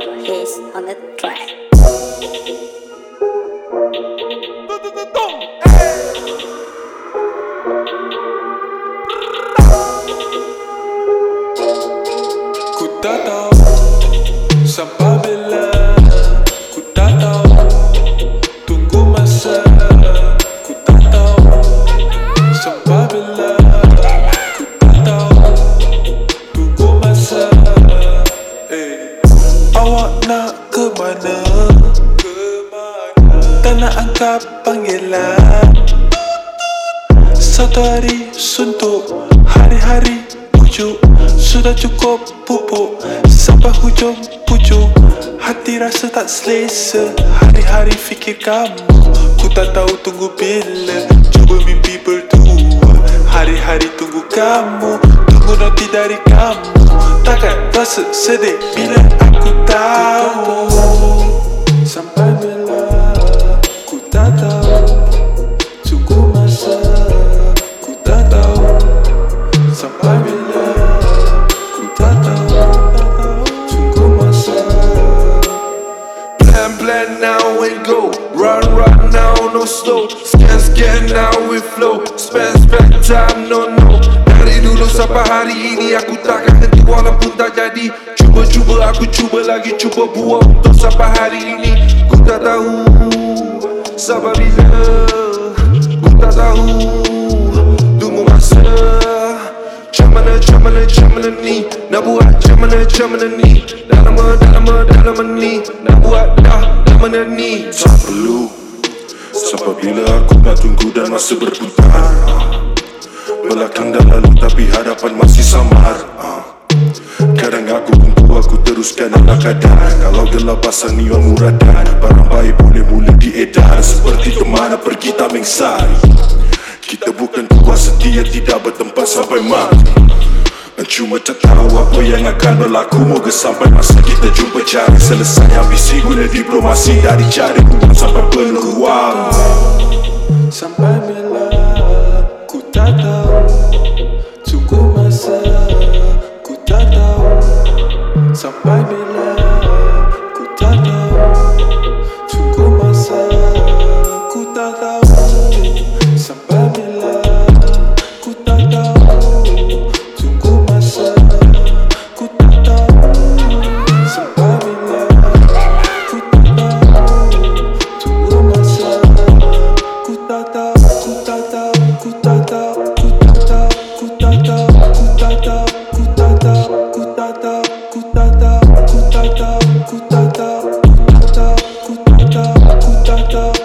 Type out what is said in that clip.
He's is on the track. Cuidado, mana? Tak nak angkat panggilan. Satu hari suntuk Hari-hari pujuk Sudah cukup pupuk Sampai hujung pujuk Hati rasa tak selesa Hari-hari fikir kamu. Ku tak tahu tunggu bila Cuba mimpi berdua. Hari-hari tunggu kamu Tunggu nanti dari kamu. Takkan rasa sedih bila aku tahu Plan now and go. Run, run now, no slow. Scan, scan now we flow. Spend, spend time, no, no. Dari dulu sampai hari ini aku takkan henti walaupun tak jadi. Cuba, cuba, aku cuba lagi, cuba buat untuk sampai hari ini. Ku tak tahu sampai bila. Ku tak tahu tunggu masa. Macam mana, macam mana, macam mana ni Nak buat macam mana, macam mana ni Dah lama, dah lama, dah lama ni Nak buat dah mana ni? Tak perlu. Sampai bila aku nak tunggu dan masa berputar. Belakang dah lalu tapi hadapan masih samar. Ah. Kadang aku tunggu aku teruskan ala kadar. Kalau gelap pasang neon muradan Barang baik boleh mula diedar. Seperti kemana pergi tameng sari? Kita bukan tua setia tidak bertempat sampai mati Cuma tak tahu apa yang akan berlaku? Moga sampai masa kita jumpa cari selesai. Ambisi Guna diplomasi dari cari buang sampai penuh ruang Sampai bila ku tak tahu? Tunggu masa ku tak tahu. Sampai bila muchacho